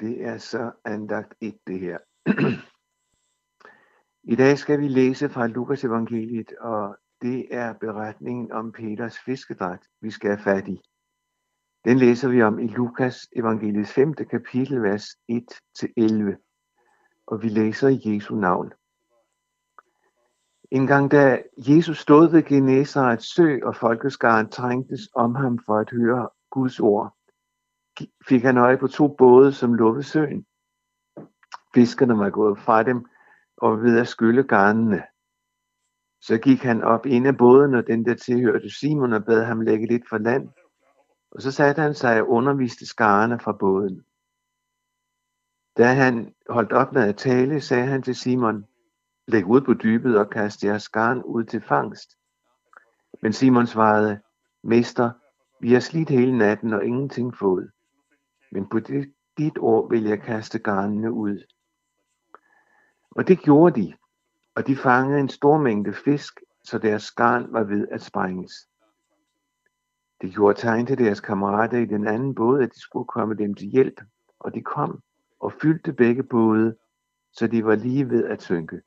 Det er så andagt et det her. I dag skal vi læse fra Lukas evangeliet, og det er beretningen om Peters fiskedræt, vi skal have fat i. Den læser vi om i Lukas evangeliets 5. kapitel, vers 1-11, og vi læser i Jesu navn. En gang da Jesus stod ved Genesarets sø, og folkeskaren trængtes om ham for at høre Guds ord, fik han øje på to både, som lå ved søen. Fiskerne var gået fra dem og ved at skylle garnene. Så gik han op en af båden, og den der tilhørte Simon, og bad ham lægge lidt for land. Og så satte han sig og underviste skarne fra båden. Da han holdt op med at tale, sagde han til Simon, Læg ud på dybet og kast jeres garn ud til fangst. Men Simon svarede, Mester, vi har slidt hele natten og ingenting fået. Men på det, dit ord vil jeg kaste garnene ud. Og det gjorde de, og de fangede en stor mængde fisk, så deres garn var ved at sprænges. De gjorde tegn til deres kammerater i den anden båd, at de skulle komme dem til hjælp, og de kom og fyldte begge både, så de var lige ved at synke.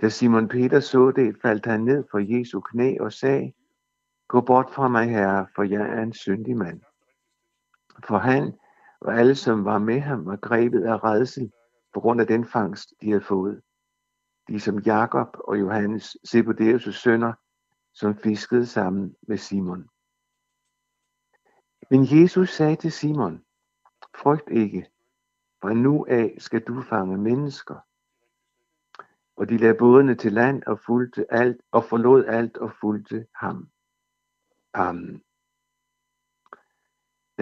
Da Simon Peter så det, faldt han ned for Jesu knæ og sagde, Gå bort fra mig, herre, for jeg er en syndig mand. For han og alle, som var med ham, var grebet af redsel på grund af den fangst, de havde fået. De som Jakob og Johannes, Zebedeus' sønner, som fiskede sammen med Simon. Men Jesus sagde til Simon, frygt ikke, for nu af skal du fange mennesker. Og de lagde bådene til land og, fulgte alt, og forlod alt og fulgte ham. Amen.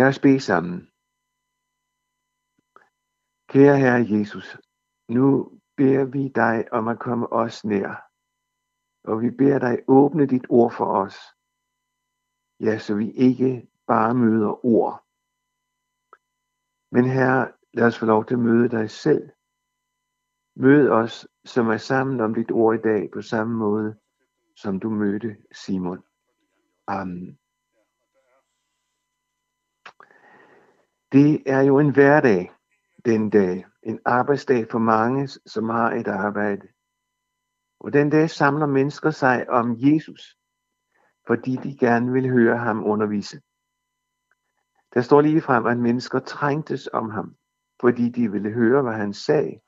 Lad os bede sammen. Kære Herre Jesus, nu beder vi dig om at komme os nær. Og vi beder dig åbne dit ord for os. Ja, så vi ikke bare møder ord. Men Herre, lad os få lov til at møde dig selv. Mød os, som er sammen om dit ord i dag, på samme måde, som du mødte Simon. Amen. Det er jo en hverdag den dag. En arbejdsdag for mange, som har et arbejde. Og den dag samler mennesker sig om Jesus, fordi de gerne vil høre ham undervise. Der står lige frem, at mennesker trængtes om ham, fordi de ville høre, hvad han sagde.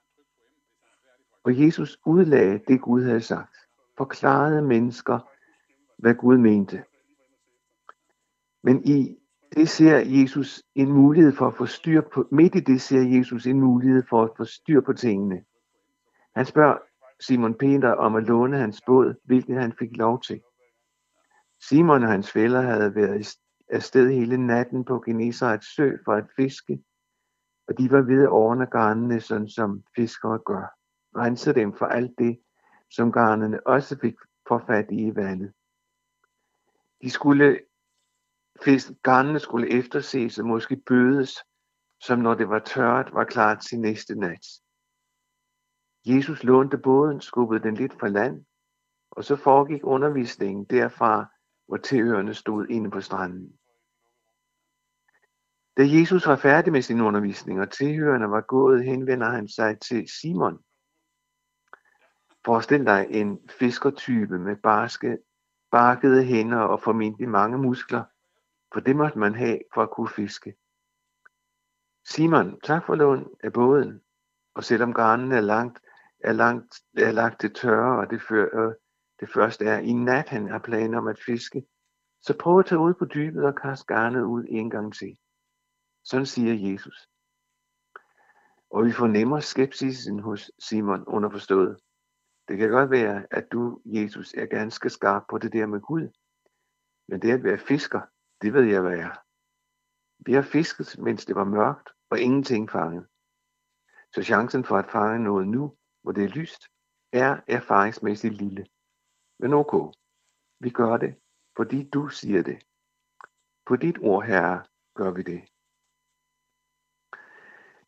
Og Jesus udlagde det, Gud havde sagt, forklarede mennesker, hvad Gud mente. Men i det ser Jesus en mulighed for at få styr på, midt i det ser Jesus en mulighed for at få styr på tingene. Han spørger Simon Peter om at låne hans båd, hvilket han fik lov til. Simon og hans fæller havde været afsted hele natten på Genesarets sø for at fiske, og de var ved at ordne garnene, sådan som fiskere gør. Rense dem for alt det, som garnene også fik forfat i i vandet. De skulle Garnene skulle efterses og måske bødes, som når det var tørt, var klar til næste nat. Jesus lånte båden, skubbede den lidt fra land, og så foregik undervisningen derfra, hvor tilhørende stod inde på stranden. Da Jesus var færdig med sin undervisning, og tilhørende var gået, henvender han sig til Simon. Forestil dig en fiskertype med barske, barkede hænder og formentlig mange muskler, for det måtte man have for at kunne fiske. Simon, tak for lån af båden, og selvom garnen er langt, er, langt, er lagt til tørre, og det, før, øh, det første er i nat, han har planer om at fiske, så prøv at tage ud på dybet og kast garnet ud en gang til. Sådan siger Jesus. Og vi fornemmer skepsisen hos Simon underforstået. Det kan godt være, at du, Jesus, er ganske skarp på det der med Gud. Men det at være fisker, det ved jeg, hvad er. Vi har fisket, mens det var mørkt, og ingenting fanget. Så chancen for at fange noget nu, hvor det er lyst, er erfaringsmæssigt lille. Men ok, vi gør det, fordi du siger det. På dit ord, Herre, gør vi det.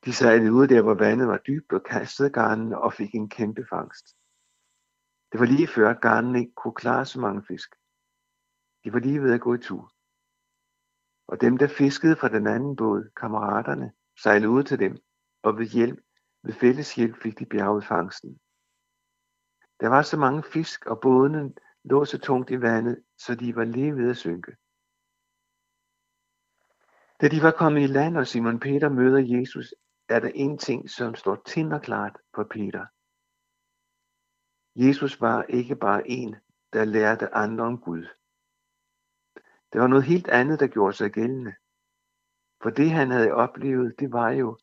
De sejlede ud der, hvor vandet var dybt og kastede garnen og fik en kæmpe fangst. Det var lige før, at garnen ikke kunne klare så mange fisk. De var lige ved at gå i tur. Og dem, der fiskede fra den anden båd, kammeraterne, sejlede ud til dem, og ved hjælp, ved fælles hjælp fik de bjerget fangsten. Der var så mange fisk, og bådene lå så tungt i vandet, så de var lige ved at synke. Da de var kommet i land, og Simon Peter møder Jesus, er der en ting, som står tinderklart for Peter. Jesus var ikke bare en, der lærte andre om Gud. Det var noget helt andet, der gjorde sig gældende. For det han havde oplevet, det var jo,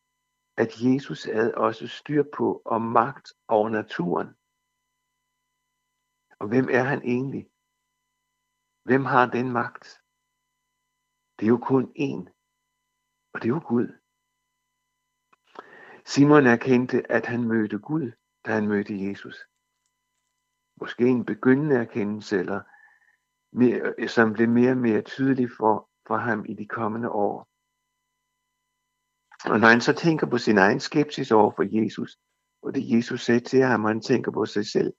at Jesus havde også styr på og magt over naturen. Og hvem er han egentlig? Hvem har den magt? Det er jo kun én, og det er jo Gud. Simon erkendte, at han mødte Gud, da han mødte Jesus. Måske en begyndende erkendelse, eller mere, øh, som blev mere og mere tydelig for, for ham i de kommende år. Og når han så tænker på sin egen skepsis over for Jesus, og det Jesus sagde til ham, og han tænker på sig selv,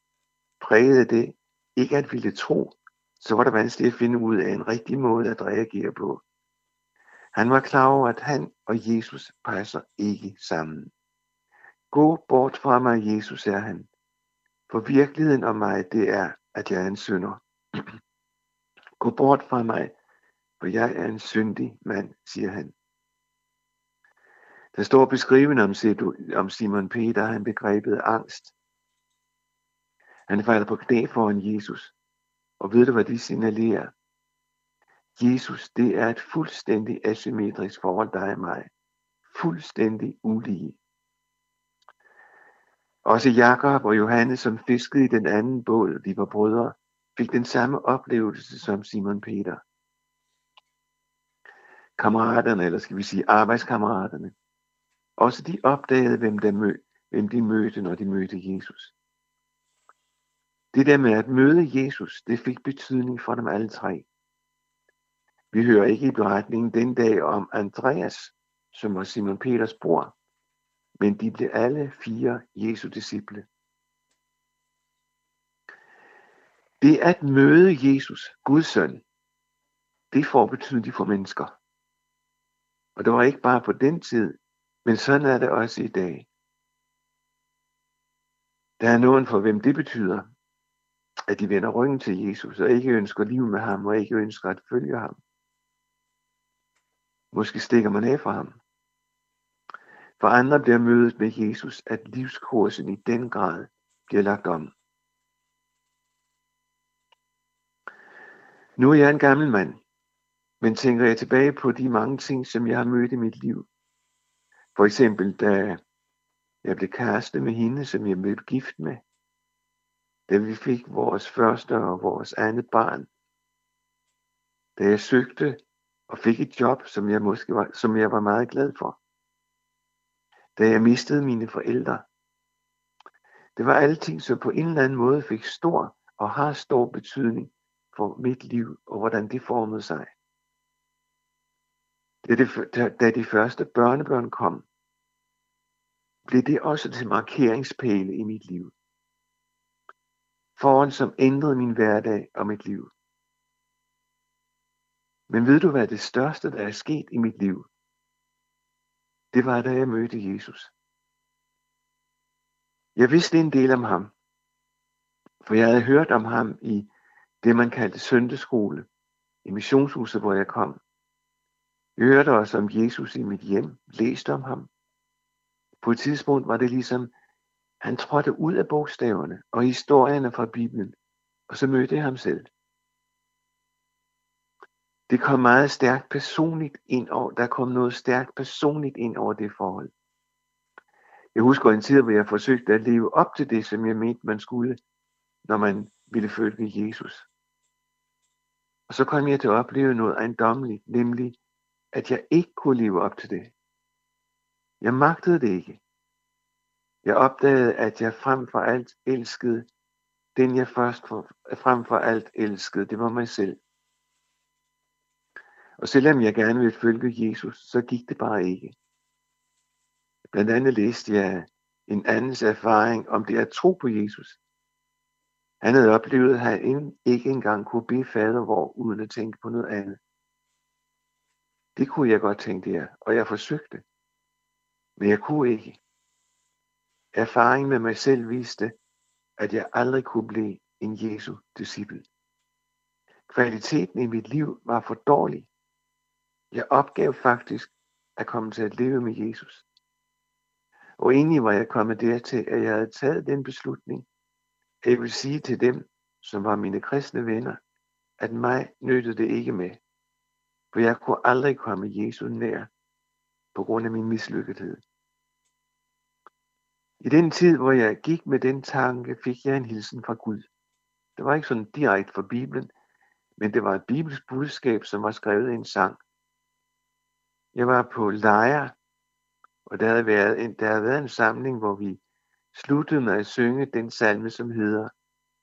prægede det ikke at ville tro, så var det vanskeligt at finde ud af en rigtig måde at reagere på. Han var klar over, at han og Jesus passer ikke sammen. Gå bort fra mig, Jesus, er han. For virkeligheden om mig, det er, at jeg er en synder. Gå bort fra mig, for jeg er en syndig mand, siger han. Der står beskrivende om, om Simon Peter, han begrebet angst. Han falder på knæ foran Jesus, og ved du, hvad de signalerer? Jesus, det er et fuldstændig asymmetrisk forhold, dig og mig. Fuldstændig ulige. Også Jakob og Johannes, som fiskede i den anden båd, de var brødre, fik den samme oplevelse som Simon Peter. Kammeraterne, eller skal vi sige arbejdskammeraterne, også de opdagede, hvem, der mød, hvem de mødte, når de mødte Jesus. Det der med at møde Jesus, det fik betydning for dem alle tre. Vi hører ikke i beretningen den dag om Andreas, som var Simon Peters bror, men de blev alle fire Jesu disciple. Det at møde Jesus, Guds søn, det får betydning for mennesker. Og det var ikke bare på den tid, men sådan er det også i dag. Der er nogen for hvem det betyder, at de vender ryggen til Jesus og ikke ønsker liv med ham og ikke ønsker at følge ham. Måske stikker man af fra ham. For andre bliver mødet med Jesus, at livskursen i den grad bliver lagt om. Nu er jeg en gammel mand, men tænker jeg tilbage på de mange ting, som jeg har mødt i mit liv. For eksempel, da jeg blev kæreste med hende, som jeg blev gift med. Da vi fik vores første og vores andet barn. Da jeg søgte og fik et job, som jeg, måske var, som jeg var meget glad for. Da jeg mistede mine forældre. Det var alle ting, som på en eller anden måde fik stor og har stor betydning for mit liv og hvordan det formede sig. Da, det, da de første børnebørn kom, blev det også til markeringspæle i mit liv. Foran som ændrede min hverdag og mit liv. Men ved du hvad det største, der er sket i mit liv? Det var, da jeg mødte Jesus. Jeg vidste en del om ham, for jeg havde hørt om ham i det, man kaldte søndeskole, i missionshuset, hvor jeg kom. Jeg hørte også om Jesus i mit hjem, læste om ham. På et tidspunkt var det ligesom, han trådte ud af bogstaverne og historierne fra Bibelen, og så mødte jeg ham selv. Det kom meget stærkt personligt ind over, der kom noget stærkt personligt ind over det forhold. Jeg husker en tid, hvor jeg forsøgte at leve op til det, som jeg mente, man skulle, når man ville følge Jesus. Og så kom jeg til at opleve noget ejendommeligt, nemlig at jeg ikke kunne leve op til det. Jeg magtede det ikke. Jeg opdagede, at jeg frem for alt elskede den, jeg først for, frem for alt elskede. Det var mig selv. Og selvom jeg gerne ville følge Jesus, så gik det bare ikke. Blandt andet læste jeg en andens erfaring om det at tro på Jesus. Han havde oplevet, at han ikke engang kunne bede fader hvor uden at tænke på noget andet. Det kunne jeg godt tænke, der, og jeg forsøgte. Men jeg kunne ikke. Erfaringen med mig selv viste, at jeg aldrig kunne blive en Jesu disciple. Kvaliteten i mit liv var for dårlig. Jeg opgav faktisk at komme til at leve med Jesus. Og egentlig var jeg kommet dertil, at jeg havde taget den beslutning, jeg vil sige til dem, som var mine kristne venner, at mig nødte det ikke med. For jeg kunne aldrig komme Jesus nær på grund af min mislykkethed. I den tid, hvor jeg gik med den tanke, fik jeg en hilsen fra Gud. Det var ikke sådan direkte fra Bibelen, men det var et bibelsk budskab, som var skrevet i en sang. Jeg var på lejr, og der havde, været en, der havde været en samling, hvor vi sluttede med at synge den salme, som hedder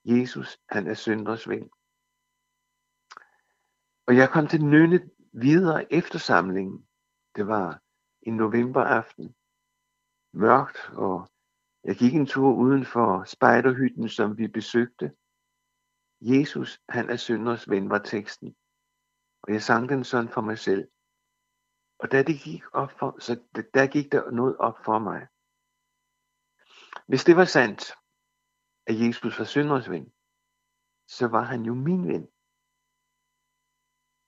Jesus, han er synders ven. Og jeg kom til nynne videre efter samlingen. Det var en novemberaften. Mørkt, og jeg gik en tur uden for spejderhytten, som vi besøgte. Jesus, han er synders ven, var teksten. Og jeg sang den sådan for mig selv. Og da det gik op for, så da gik der noget op for mig. Hvis det var sandt, at Jesus var synders ven, så var han jo min ven.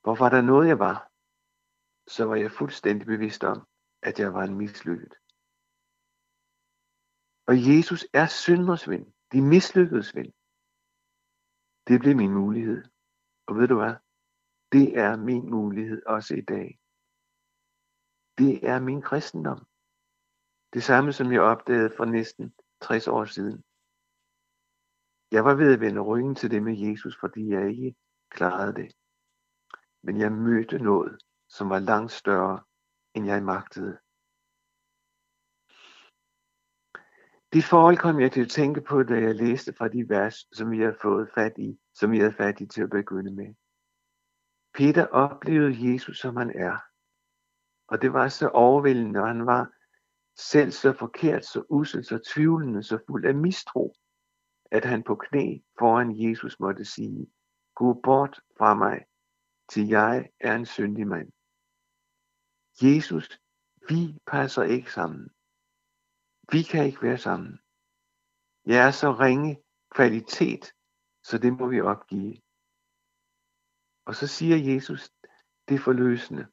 Hvor var der noget, jeg var, så var jeg fuldstændig bevidst om, at jeg var en mislykket. Og Jesus er synders ven, de mislykkedes ven. Det blev min mulighed. Og ved du hvad? Det er min mulighed også i dag. Det er min kristendom. Det samme som jeg opdagede for næsten 60 år siden. Jeg var ved at vende ryggen til det med Jesus, fordi jeg ikke klarede det. Men jeg mødte noget, som var langt større, end jeg magtede. Det forhold kom jeg til at tænke på, da jeg læste fra de vers, som vi har fået fat i, som vi havde fat i til at begynde med. Peter oplevede Jesus, som han er. Og det var så overvældende, og han var selv så forkert, så usel, så tvivlende, så fuld af mistro, at han på knæ foran Jesus måtte sige, gå bort fra mig, til jeg er en syndig mand. Jesus, vi passer ikke sammen. Vi kan ikke være sammen. Jeg er så ringe kvalitet, så det må vi opgive. Og så siger Jesus det forløsende.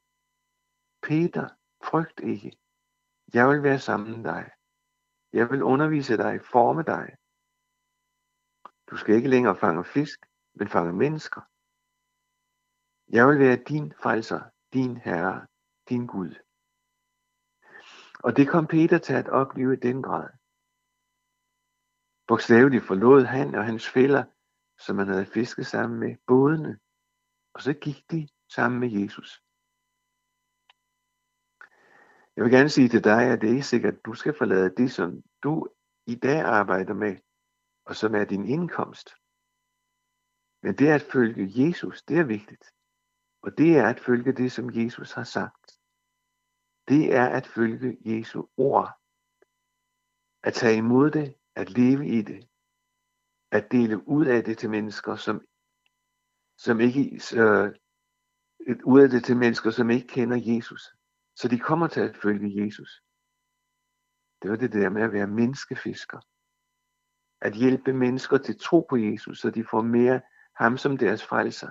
Peter, frygt ikke. Jeg vil være sammen med dig. Jeg vil undervise dig, forme dig. Du skal ikke længere fange fisk, men fange mennesker. Jeg vil være din frelser, din herre, din Gud. Og det kom Peter til at opleve i den grad. Bogstaveligt forlod han og hans fælder, som han havde fisket sammen med, bådene, og så gik de sammen med Jesus. Jeg vil gerne sige til dig, at det er ikke sikkert, at du skal forlade det, som du i dag arbejder med, og som er din indkomst. Men det at følge Jesus, det er vigtigt. Og det er at følge det, som Jesus har sagt det er at følge Jesu ord. At tage imod det, at leve i det, at dele ud af det til mennesker, som, som ikke, så, ud af det til mennesker, som ikke kender Jesus. Så de kommer til at følge Jesus. Det var det der med at være menneskefisker. At hjælpe mennesker til tro på Jesus, så de får mere ham som deres frelser.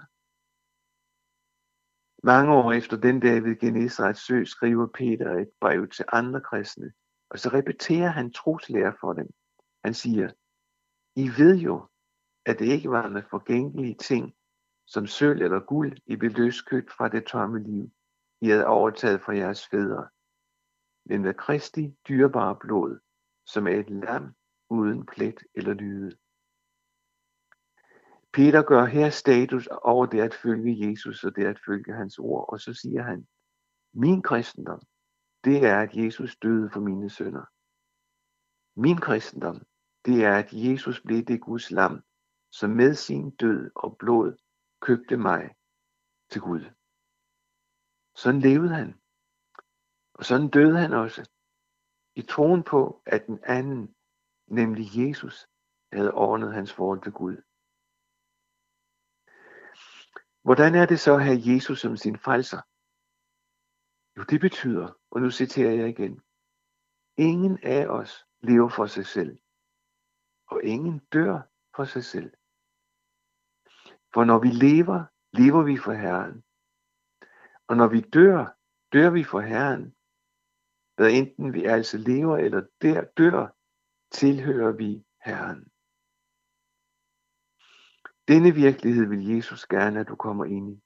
Mange år efter den dag ved Genesarets sø skriver Peter et brev til andre kristne, og så repeterer han troslærer for dem. Han siger, I ved jo, at det ikke var med forgængelige ting, som sølv eller guld, I blev løskøbt fra det tomme liv, i havde overtaget fra jeres fædre, men med Kristi dyrebare blod, som er et lam uden plet eller lyde. Peter gør her status over det at følge Jesus og det at følge hans ord, og så siger han, min kristendom, det er, at Jesus døde for mine sønder. Min kristendom, det er, at Jesus blev det Guds lam, som med sin død og blod købte mig til Gud. Sådan levede han. Og sådan døde han også. I troen på, at den anden, nemlig Jesus, havde ordnet hans forhold til Gud. Hvordan er det så at have Jesus som sin frelser? Jo, det betyder, og nu citerer jeg igen, ingen af os lever for sig selv, og ingen dør for sig selv. For når vi lever, lever vi for Herren. Og når vi dør, dør vi for Herren. Hvad enten vi altså lever eller der dør, tilhører vi Herren. Denne virkelighed vil Jesus gerne, at du kommer ind i.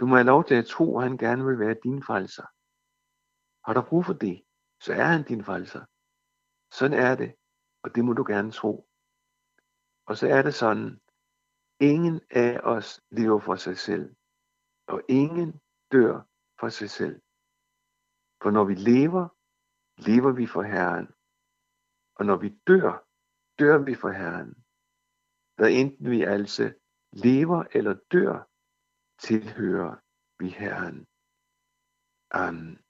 Du må have lov til at tro, at han gerne vil være din frelser. Har du brug for det, så er han din frelser. Sådan er det, og det må du gerne tro. Og så er det sådan, ingen af os lever for sig selv, og ingen dør for sig selv. For når vi lever, lever vi for Herren. Og når vi dør, dør vi for Herren. Hvad enten vi altså lever eller dør, tilhører vi Herren. Amen.